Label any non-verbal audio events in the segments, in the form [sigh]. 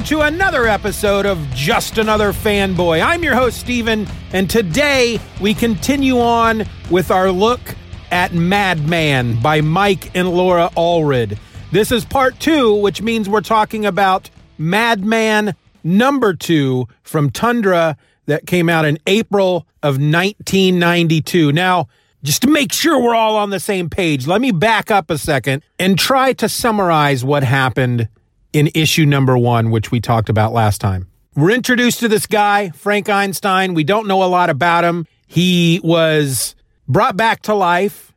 Welcome to another episode of Just Another Fanboy. I'm your host, Steven, and today we continue on with our look at Madman by Mike and Laura Allred. This is part two, which means we're talking about Madman number two from Tundra that came out in April of 1992. Now, just to make sure we're all on the same page, let me back up a second and try to summarize what happened in issue number one, which we talked about last time. We're introduced to this guy, Frank Einstein. We don't know a lot about him. He was brought back to life.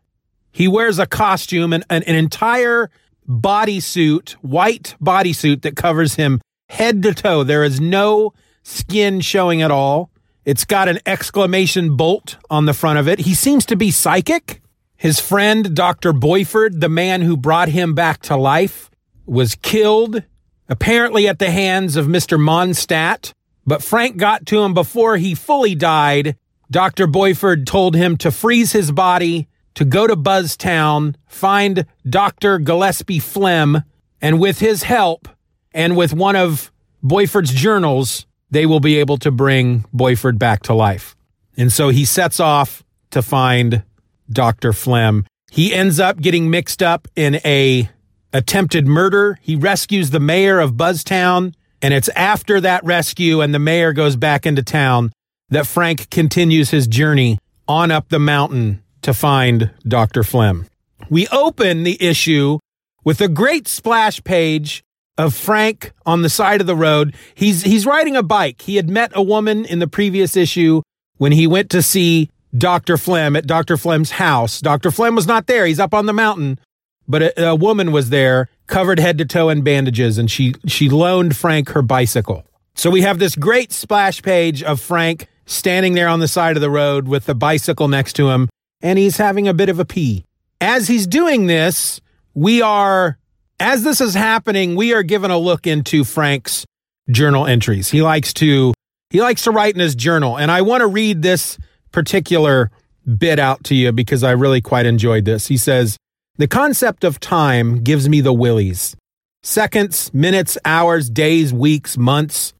He wears a costume, and an, an entire bodysuit, white bodysuit that covers him head to toe. There is no skin showing at all. It's got an exclamation bolt on the front of it. He seems to be psychic. His friend, Dr. Boiffard, the man who brought him back to life, was killed, apparently at the hands of Mr. Monstadt. But Frank got to him before he fully died. Dr. Boiffard told him to freeze his body, to go to Buzztown, find Dr. Gillespie Flem, and with his help and with one of Boiffard's journals, they will be able to bring Boiffard back to life. And so he sets off to find Dr. Flem. He ends up getting mixed up in a attempted murder. He rescues the mayor of Buzztown, and it's after that rescue and the mayor goes back into town that Frank continues his journey on up the mountain to find Dr. Flem. We open the issue with a great splash page of Frank on the side of the road. He's he's riding a bike. He had met a woman in the previous issue when he went to see Dr. Flem at Dr. Flem's house. Dr. Flem was not there. He's up on the mountain, but a, a woman was there, covered head to toe in bandages, and she she loaned Frank her bicycle. So we have this great splash page of Frank standing there on the side of the road with the bicycle next to him, and he's having a bit of a pee. As he's doing this, we are as this is happening, we are given a look into Frank's journal entries. He likes to he likes to write in his journal, and I want to read this particular bit out to you because I really quite enjoyed this. He says, "The concept of time gives me the willies. Seconds, minutes, hours, days, weeks, months.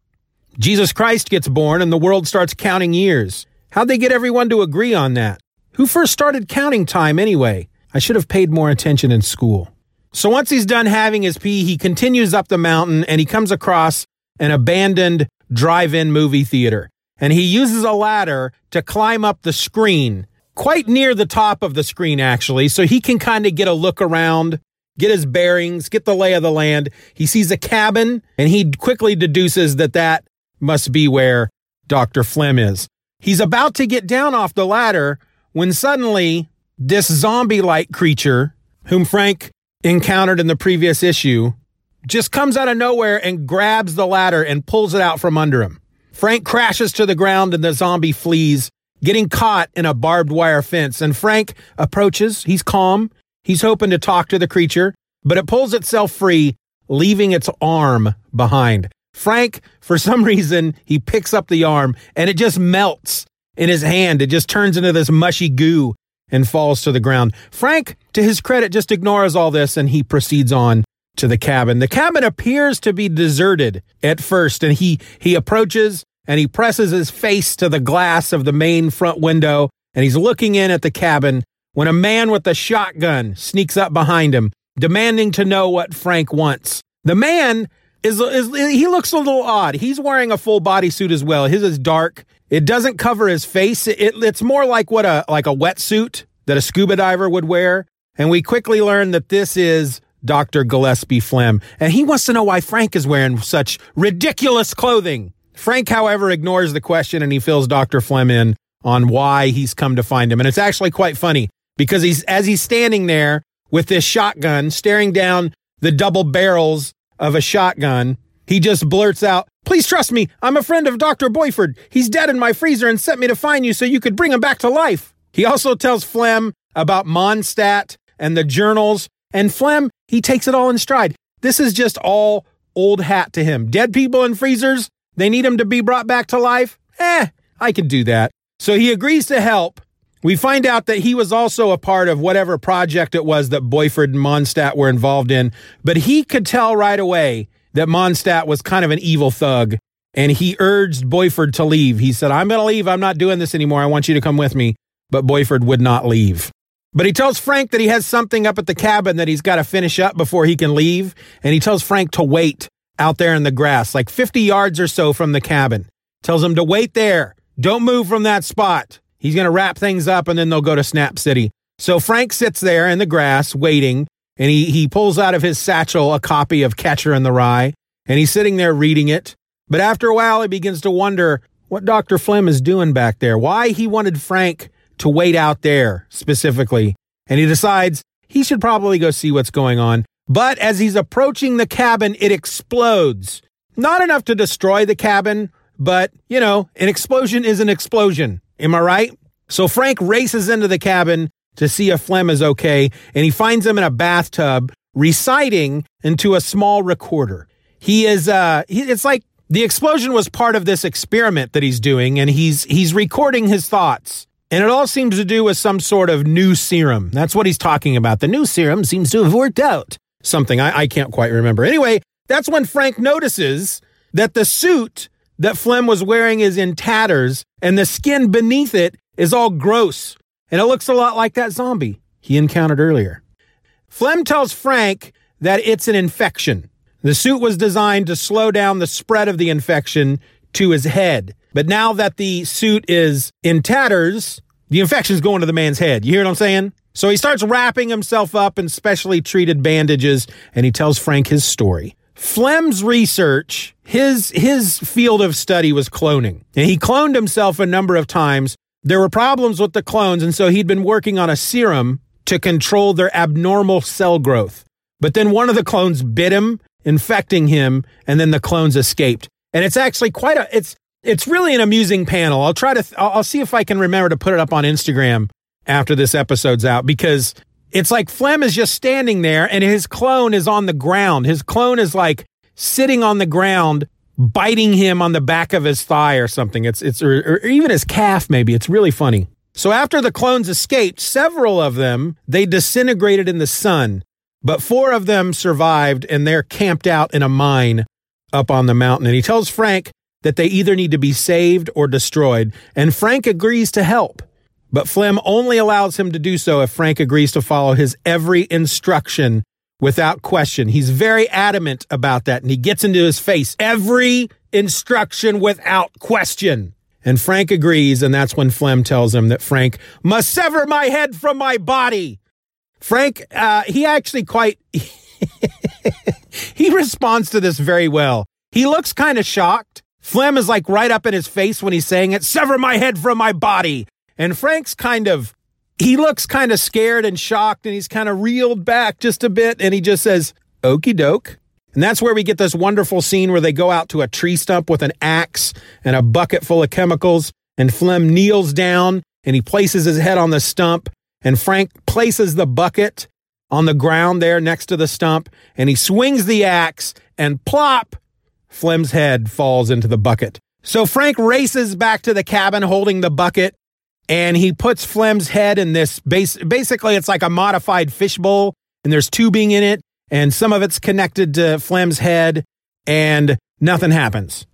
Jesus Christ gets born and the world starts counting years. How'd they get everyone to agree on that? Who first started counting time anyway? I should have paid more attention in school." So once he's done having his pee, he continues up the mountain and he comes across an abandoned drive in movie theater. And he uses a ladder to climb up the screen, quite near the top of the screen, actually, so he can kind of get a look around, get his bearings, get the lay of the land. He sees a cabin and he quickly deduces that that must be where Dr. Flem is. He's about to get down off the ladder when suddenly this zombie like creature, whom Frank encountered in the previous issue just comes out of nowhere and grabs the ladder and pulls it out from under him. Frank crashes to the ground and the zombie flees, getting caught in a barbed wire fence. And Frank approaches. He's calm. He's hoping to talk to the creature, but it pulls itself free, leaving its arm behind. Frank, for [laughs] some reason, he picks up the arm and it just melts in his hand. It just turns into this mushy goo and falls to the ground. Frank, to his credit, just ignores all this and he proceeds on to the cabin. The cabin appears to be deserted at first, and he he approaches and he presses his face to the glass of the main front window and he's looking in at the cabin when a man with a shotgun sneaks up behind him, demanding to know what Frank wants. The man is, is he looks a little odd. He's wearing a full bodysuit as well. His is dark. It doesn't cover his face. It, it's more like what a like a wetsuit that a scuba diver would wear. And we quickly learn that this is Dr. Gillespie Flem. And he wants to know why Frank is wearing such ridiculous clothing. Frank, however, ignores the question and he fills Dr. Flem in on why he's come to find him. And it's actually quite funny because he's as he's standing there with this shotgun staring down the double barrels of a shotgun, he just blurts out, Please trust me, I'm a friend of Dr. Boiffard. He's dead in my freezer and sent me to find you so you could bring him back to life. He also tells Flem about Monstadt and the journals, and Flem, he takes it all in stride. This is just all old hat to him. Dead people in freezers, they need him to be brought back to life? Eh, I could do that. So he agrees to help. We find out that he was also a part of whatever project it was that Boiffard and Monstadt were involved in, but he could tell right away that Monstadt was kind of an evil thug and he urged Boiffard to leave. He said, I'm going to leave. I'm not doing this anymore. I want you to come with me. But Boiffard would not leave. But he tells Frank that he has something up at the cabin that he's got to finish up before he can leave. And he tells Frank to wait out there in the grass, like 50 yards or so from the cabin. Tells him to wait there. Don't move from that spot. He's going to wrap things up and then they'll go to Snap City. So Frank sits there in the grass waiting and he, he pulls out of his satchel a copy of Catcher in the Rye, and he's sitting there reading it. But after a while, he begins to wonder what Dr. Flem is doing back there, why he wanted Frank to wait out there specifically. And he decides he should probably go see what's going on. But as he's approaching the cabin, it explodes. Not enough to destroy the cabin, but, you know, an explosion is an explosion. Am I right? So Frank races into the cabin to see if Flem is okay, and he finds him in a bathtub reciting into a small recorder. He is, uh, he, it's like the explosion was part of this experiment that he's doing, and he's, he's recording his thoughts. And it all seems to do with some sort of new serum. That's what he's talking about. The new serum seems to have worked out. Something I, I can't quite remember. Anyway, that's when Frank notices that the suit that Flem was wearing is in tatters and the skin beneath it is all gross and it looks a lot like that zombie he encountered earlier. Flem tells Frank that it's an infection. The suit was designed to slow down the spread of the infection to his head. But now that the suit is in tatters, the infection's going to the man's head. You hear what I'm saying? So he starts wrapping himself up in specially treated bandages and he tells Frank his story. Flem's research, his his field of study was cloning. And he cloned himself a number of times there were problems with the clones, and so he'd been working on a serum to control their abnormal cell growth. But then one of the clones bit him, infecting him, and then the clones escaped. And it's actually quite a it's it's really an amusing panel. I'll try to I'll, I'll see if I can remember to put it up on Instagram after this episode's out because it's like Flem is just standing there and his clone is on the ground. His clone is like sitting on the ground biting him on the back of his thigh or something. It's it's or, or even his calf maybe. It's really funny. So after the clones escaped, several of them they disintegrated in the sun, but four of them survived and they're camped out in a mine up on the mountain. And he tells Frank that they either need to be saved or destroyed, and Frank agrees to help. But Flem only allows him to do so if Frank agrees to follow his every instruction without question. He's very adamant about that and he gets into his face every instruction without question. And Frank agrees, and that's when Flem tells him that Frank must sever my head from my body. Frank, uh, he actually quite, [laughs] he responds to this very well. He looks kind of shocked. Flem is like right up in his face when he's saying it, sever my head from my body. And Frank's kind of he looks kind of scared and shocked and he's kind of reeled back just a bit and he just says, Okey doke. And that's where we get this wonderful scene where they go out to a tree stump with an axe and a bucket full of chemicals. And Flem kneels down and he places his head on the stump. And Frank places the bucket on the ground there next to the stump. And he swings the axe and plop, Flem's head falls into the bucket. So Frank races back to the cabin holding the bucket and he puts Flem's head in this base. Basically, it's like a modified fishbowl, and there's tubing in it, and some of it's connected to Flem's head, and nothing happens.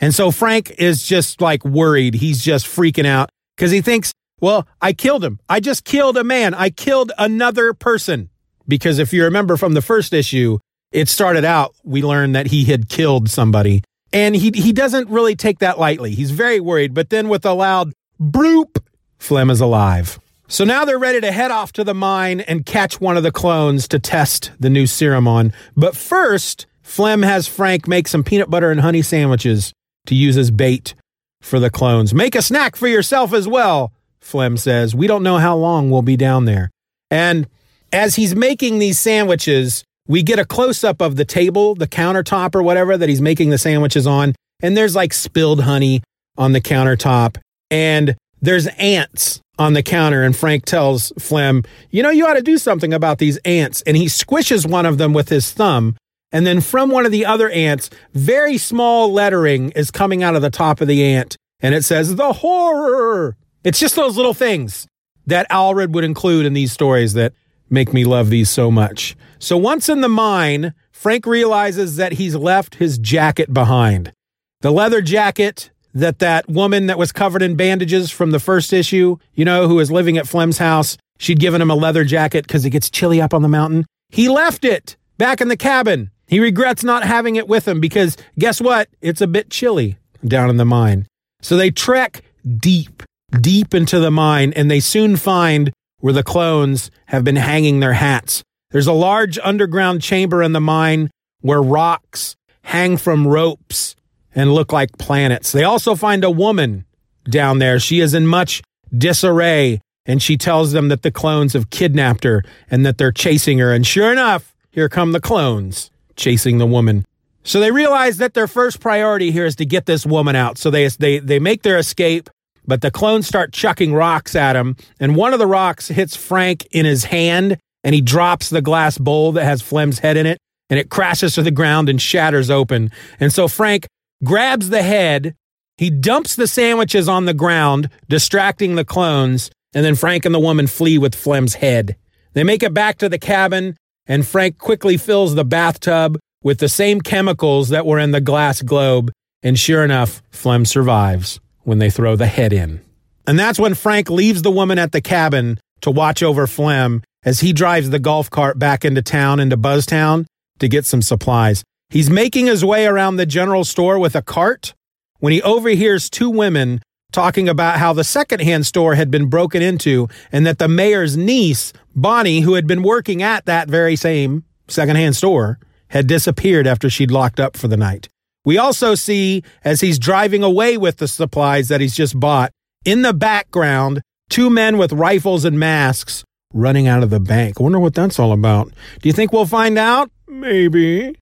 And so Frank is just like worried. He's just freaking out because he thinks, well, I killed him. I just killed a man. I killed another person. Because if you remember from the first issue, it started out, we learned that he had killed somebody. And he, he doesn't really take that lightly. He's very worried. But then with a loud bloop, Flem is alive. So now they're ready to head off to the mine and catch one of the clones to test the new serum on. But first, Flem has Frank make some peanut butter and honey sandwiches to use as bait for the clones. Make a snack for yourself as well, Flem says. We don't know how long we'll be down there. And as he's making these sandwiches, we get a close up of the table, the countertop or whatever that he's making the sandwiches on. And there's like spilled honey on the countertop. And there's ants on the counter. And Frank tells Flem, you know, you ought to do something about these ants. And he squishes one of them with his thumb. And then from one of the other ants, very small lettering is coming out of the top of the ant. And it says, the horror. It's just those little things that Allred would include in these stories that make me love these so much. So once in the mine, Frank realizes that he's left his jacket behind. The leather jacket that that woman that was covered in bandages from the first issue, you know, who was living at Flem's house, she'd given him a leather jacket because it gets chilly up on the mountain. He left it back in the cabin. He regrets not having it with him because guess what? It's a bit chilly down in the mine. So they trek deep, deep into the mine and they soon find where the clones have been hanging their hats. There's a large underground chamber in the mine where rocks hang from ropes and look like planets. They also find a woman down there. She is in much disarray and she tells them that the clones have kidnapped her and that they're chasing her. And sure enough, here come the clones chasing the woman. So they realize that their first priority here is to get this woman out. So they they they make their escape but the clones start chucking rocks at him, and one of the rocks hits Frank in his hand, and he drops the glass bowl that has Flem's head in it, and it crashes to the ground and shatters open. And so Frank grabs the head, he dumps the sandwiches on the ground, distracting the clones, and then Frank and the woman flee with Flem's head. They make it back to the cabin, and Frank quickly fills the bathtub with the same chemicals that were in the glass globe, and sure enough, Flem survives when they throw the head in. And that's when Frank leaves the woman at the cabin to watch over Flem as he drives the golf cart back into town, into Buzztown, to get some supplies. He's making his way around the general store with a cart when he overhears two women talking about how the secondhand store had been broken into and that the mayor's niece, Bonnie, who had been working at that very same secondhand store, had disappeared after she'd locked up for the night. We also see, as he's driving away with the supplies that he's just bought, in the background, two men with rifles and masks running out of the bank. I wonder what that's all about. Do you think we'll find out? Maybe.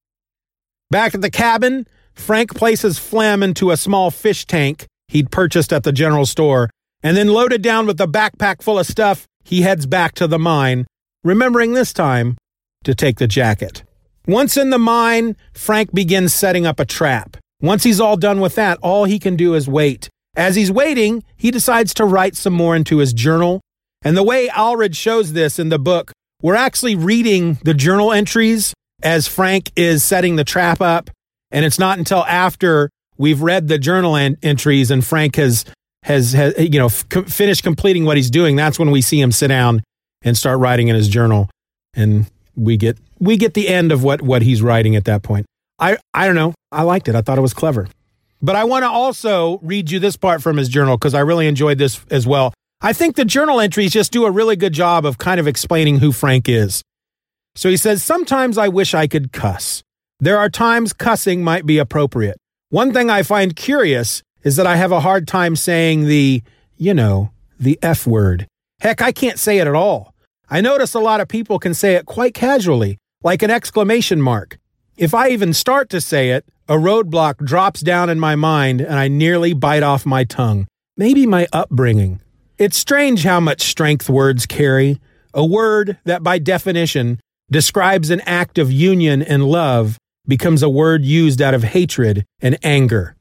Back at the cabin, Frank places Flem into a small fish tank he'd purchased at the general store, and then loaded down with a backpack full of stuff, he heads back to the mine, remembering this time to take the jacket. Once in the mine, Frank begins setting up a trap. Once he's all done with that, all he can do is wait. As he's waiting, he decides to write some more into his journal. And the way Allred shows this in the book, we're actually reading the journal entries as Frank is setting the trap up. And it's not until after we've read the journal en- entries and Frank has, has, has you know, f- finished completing what he's doing. That's when we see him sit down and start writing in his journal. And we get we get the end of what what he's writing at that point. I I don't know. I liked it. I thought it was clever. But I want to also read you this part from his journal because I really enjoyed this as well. I think the journal entries just do a really good job of kind of explaining who Frank is. So he says, Sometimes I wish I could cuss. There are times cussing might be appropriate. One thing I find curious is that I have a hard time saying the, you know, the F word. Heck, I can't say it at all. I notice a lot of people can say it quite casually, like an exclamation mark. If I even start to say it, a roadblock drops down in my mind and I nearly bite off my tongue. Maybe my upbringing. It's strange how much strength words carry. A word that, by definition, describes an act of union and love becomes a word used out of hatred and anger.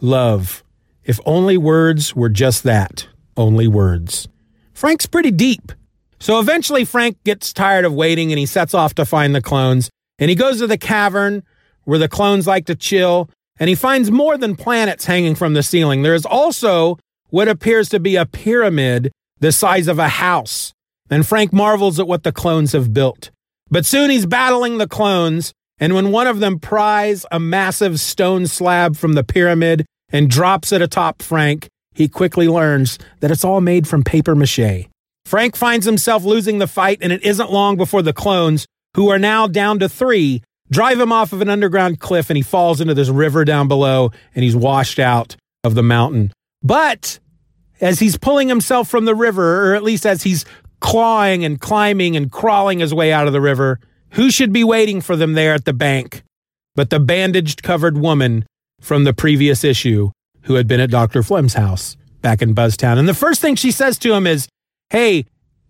Love. If only words were just that only words. Frank's pretty deep. So eventually, Frank gets tired of waiting and he sets off to find the clones. And he goes to the cavern where the clones like to chill, and he finds more than planets hanging from the ceiling. There is also what appears to be a pyramid the size of a house. And Frank marvels at what the clones have built. But soon he's battling the clones, and when one of them pries a massive stone slab from the pyramid and drops it atop Frank, he quickly learns that it's all made from paper mache. Frank finds himself losing the fight, and it isn't long before the clones, who are now down to three, drive him off of an underground cliff and he falls into this river down below and he's washed out of the mountain. But as he's pulling himself from the river, or at least as he's clawing and climbing and crawling his way out of the river, who should be waiting for them there at the bank but the bandaged covered woman from the previous issue who had been at Dr. Flem's house back in Buzztown. And the first thing she says to him is, Hey,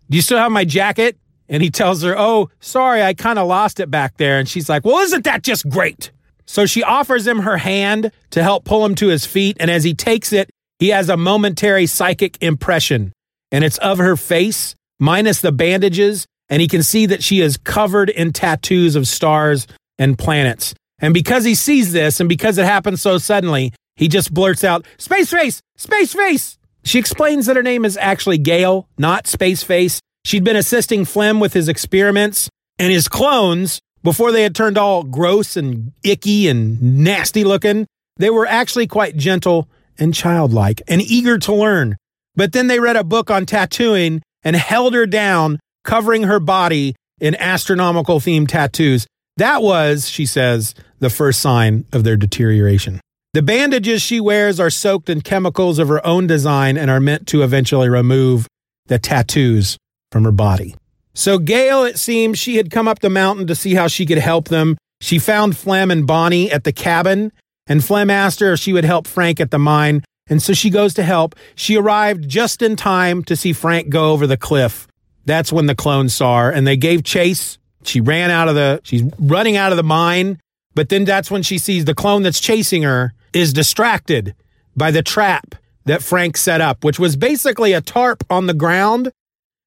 do you still have my jacket? And he tells her, Oh, sorry, I kind of lost it back there. And she's like, Well, isn't that just great? So she offers him her hand to help pull him to his feet. And as he takes it, he has a momentary psychic impression. And it's of her face, minus the bandages. And he can see that she is covered in tattoos of stars and planets. And because he sees this and because it happens so suddenly, he just blurts out, Space Face! Space Face! She explains that her name is actually Gail, not Space Face. She'd been assisting Flem with his experiments and his clones before they had turned all gross and icky and nasty looking. They were actually quite gentle and childlike and eager to learn. But then they read a book on tattooing and held her down, covering her body in astronomical themed tattoos. That was, she says, the first sign of their deterioration. The bandages she wears are soaked in chemicals of her own design and are meant to eventually remove the tattoos from her body. So, Gail, it seems she had come up the mountain to see how she could help them. She found Flem and Bonnie at the cabin, and Flem asked her if she would help Frank at the mine. And so she goes to help. She arrived just in time to see Frank go over the cliff. That's when the clones saw her, and they gave chase. She ran out of the, she's running out of the mine, but then that's when she sees the clone that's chasing her is distracted by the trap that Frank set up, which was basically a tarp on the ground.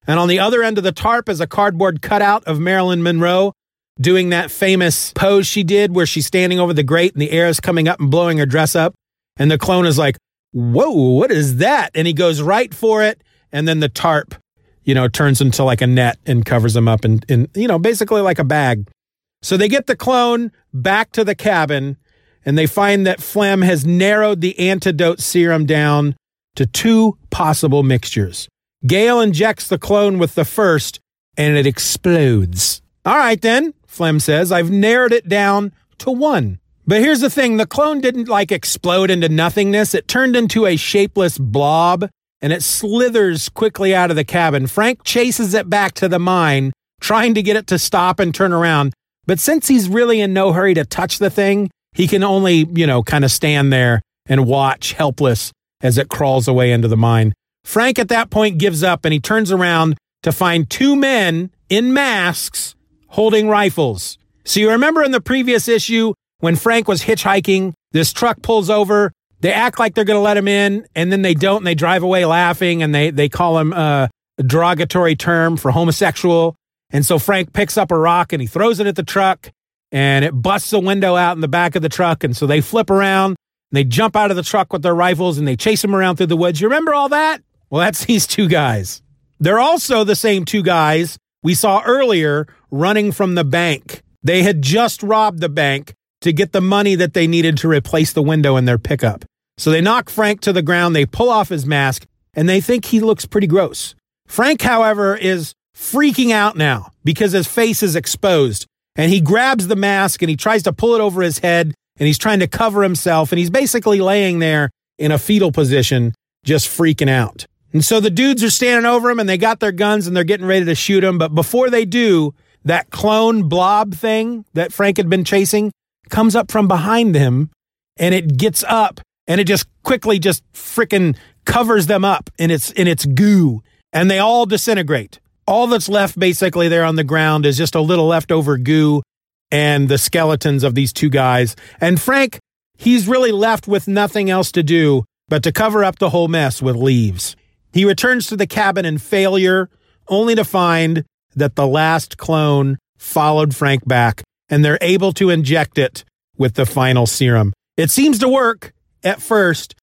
And on the other end of the tarp is a cardboard cutout of Marilyn Monroe doing that famous pose she did where she's standing over the grate and the air is coming up and blowing her dress up. And the clone is like, Whoa, what is that? And he goes right for it. And then the tarp, you know, turns into like a net and covers him up and, and you know, basically like a bag. So they get the clone back to the cabin and they find that Flem has narrowed the antidote serum down to two possible mixtures. Gail injects the clone with the first and it explodes. All right, then, Flem says, I've narrowed it down to one. But here's the thing the clone didn't like explode into nothingness. It turned into a shapeless blob and it slithers quickly out of the cabin. Frank chases it back to the mine, trying to get it to stop and turn around. But since he's really in no hurry to touch the thing, he can only, you know, kind of stand there and watch helpless as it crawls away into the mine. Frank at that point gives up and he turns around to find two men in masks holding rifles. So you remember in the previous issue when Frank was hitchhiking, this truck pulls over, they act like they're going to let him in and then they don't and they drive away laughing and they they call him uh, a derogatory term for homosexual and so Frank picks up a rock and he throws it at the truck and it busts a window out in the back of the truck. And so they flip around they jump out of the truck with their rifles and they chase him around through the woods. You remember all that? Well, that's [laughs] these two guys. They're also the same two guys we saw earlier running from the bank. They had just robbed the bank to get the money that they needed to replace the window in their pickup. So they knock Frank to the ground, they pull off his mask, and they think he looks pretty gross. Frank, however, is freaking out now because his face is exposed. And he grabs the mask and he tries to pull it over his head and he's trying to cover himself. And he's basically laying there in a fetal position, just freaking out. And so the dudes are standing over him and they got their guns and they're getting ready to shoot him. But before they do, that clone blob thing that Frank had been chasing comes up from behind them and it gets up and it just quickly just freaking covers them up in its in its goo and they all disintegrate all that's left basically there on the ground is just a little leftover goo and the skeletons of these two guys. And Frank, he's really left with nothing else to do but to cover up the whole mess with leaves. He returns to the cabin in failure, only to find that the last clone followed Frank back and they're able to inject it with the final serum. It seems to work at first,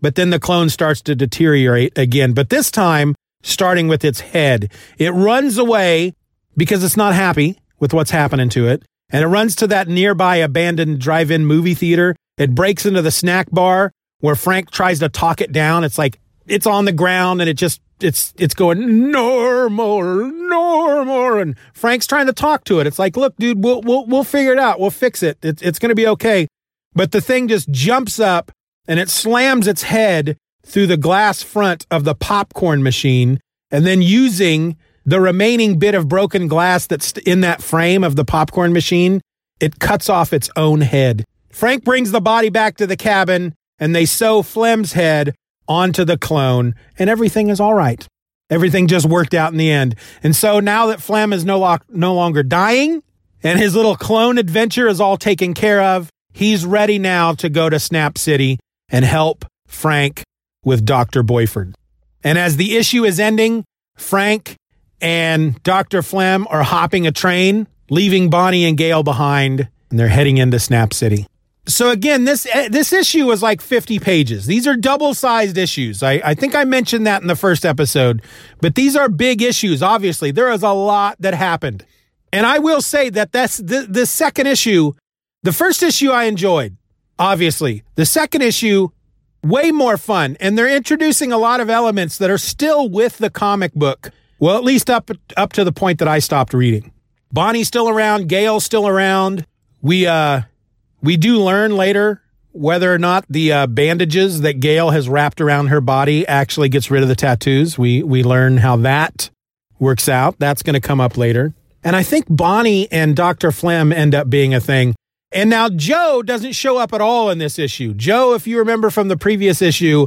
but then the clone starts to deteriorate again. But this time, starting with its head. It runs away because it's not happy with what's happening to it. And it runs to that nearby abandoned drive in movie theater. It breaks into the snack bar where Frank tries to talk it down. It's like it's on the ground and it just it's it's going normal, normal, and Frank's trying to talk to it. It's like, look, dude, we'll we'll we'll figure it out. We'll fix it. It's it's going to be okay. But the thing just jumps up and it slams its head through the glass front of the popcorn machine, and then using the remaining bit of broken glass that's in that frame of the popcorn machine, it cuts off its own head. Frank brings the body back to the cabin, and they sew Flem's head onto the clone, and everything is all right. Everything just worked out in the end. And so now that Flam is no, lo- no longer dying and his little clone adventure is all taken care of, he's ready now to go to Snap City and help Frank with Dr. Boiffard. And as the issue is ending, Frank and Dr. Flam are hopping a train, leaving Bonnie and Gail behind, and they're heading into Snap City. So again, this eh, this issue was like 50 pages. These are double-sized issues. I, I think I mentioned that in the first episode, but these are big issues. Obviously, there is a lot that happened. And I will say that that's the, the second issue. The first issue I enjoyed, obviously. The second issue, way more fun. And they're introducing a lot of elements that are still with the comic book. Well, at least up up to the point that I stopped reading. Bonnie's still around, Gail's still around. We uh we do learn later whether or not the uh, bandages that Gail has wrapped around her body actually gets rid of the tattoos. We we learn how that works out. That's going to come up later. And I think Bonnie and Dr. Flem end up being a thing. And now Joe doesn't show up at all in this issue. Joe, if you remember from the previous issue,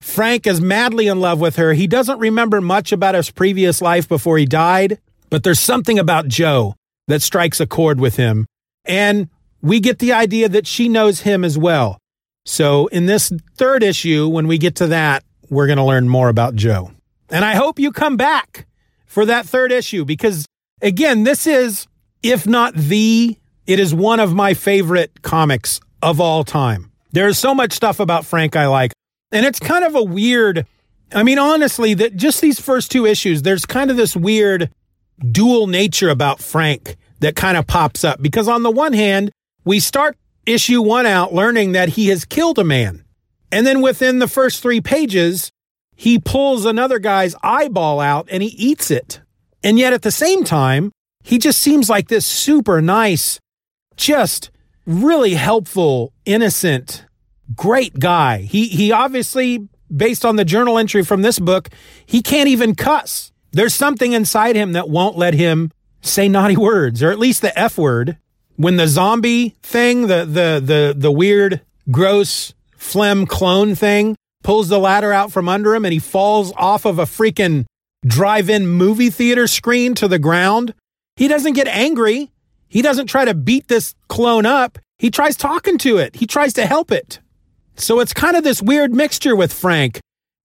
Frank is madly in love with her. He doesn't remember much about his previous life before he died, but there's something about Joe that strikes a chord with him. And we get the idea that she knows him as well. So in this third issue, when we get to that, we're going to learn more about Joe. And I hope you come back for that third issue because again, this is, if not the, it is one of my favorite comics of all time. There's so much stuff about Frank I like. And it's kind of a weird, I mean, honestly, that just these first two issues, there's kind of this weird dual nature about Frank that kind of pops up because on the one hand, we start issue one out learning that he has killed a man. And then within the first three pages, he pulls another guy's eyeball out and he eats it. And yet at the same time, he just seems like this super nice, just really helpful, innocent, great guy. He, he obviously, based on the journal entry from this book, he can't even cuss. There's something inside him that won't let him say naughty words, or at least the F word when the zombie thing, the the the the weird, gross Flem clone thing pulls the ladder out from under him and he falls off of a freaking drive-in movie theater screen to the ground. He doesn't get angry. He doesn't try to beat this clone up. He tries talking to it. He tries to help it. So it's kind of this weird mixture with Frank.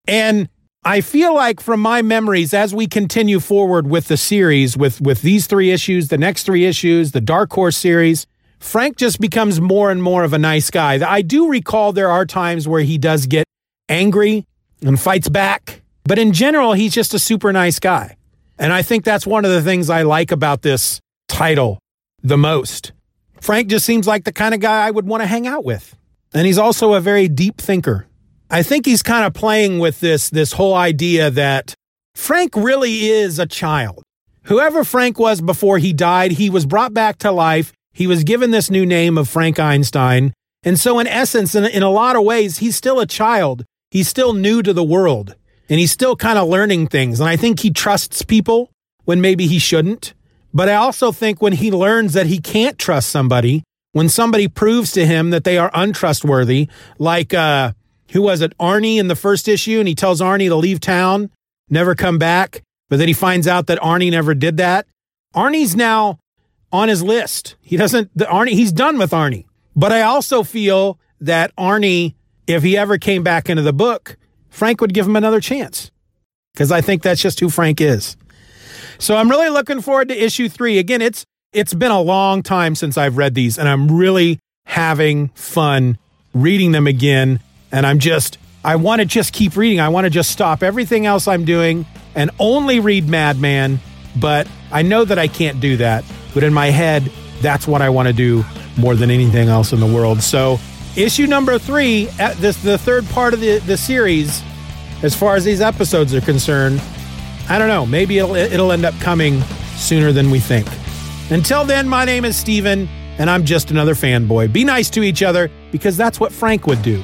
And I feel like from my memories, as we continue forward with the series, with, with these three issues, the next three issues, the Dark Horse series, Frank just becomes more and more of a nice guy. I do recall there are times where he does get angry and fights back, but in general, he's just a super nice guy. And I think that's one of the things I like about this title the most. Frank just seems like the kind of guy I would want to hang out with. And he's also a very deep thinker. I think he's kind of playing with this this whole idea that Frank really is a child. Whoever Frank was before he died, he was brought back to life. He was given this new name of Frank Einstein. And so, in essence, in, in a lot of ways, he's still a child. He's still new to the world and he's still kind of learning things. And I think he trusts people when maybe he shouldn't. But I also think when he learns that he can't trust somebody, when somebody proves to him that they are untrustworthy, like, uh, who was it? Arnie in the first issue, and he tells Arnie to leave town, never come back. But then he finds out that Arnie never did that. Arnie's now on his list. He doesn't, the Arnie, he's done with Arnie. But I also feel that Arnie, if he ever came back into the book, Frank would give him another chance. Because I think that's just who Frank is. So I'm really looking forward to issue three. Again, it's it's been a long time since I've read these, and I'm really having fun reading them again and I'm just, I want to just keep reading. I want to just stop everything else I'm doing and only read Madman. But I know that I can't do that. But in my head, that's what I want to do more than anything else in the world. So, issue number three, at this the third part of the, the series, as far as these episodes are concerned, I don't know. Maybe it'll it'll end up coming sooner than we think. Until then, my name is Steven, and I'm just another fanboy. Be nice to each other because that's what Frank would do.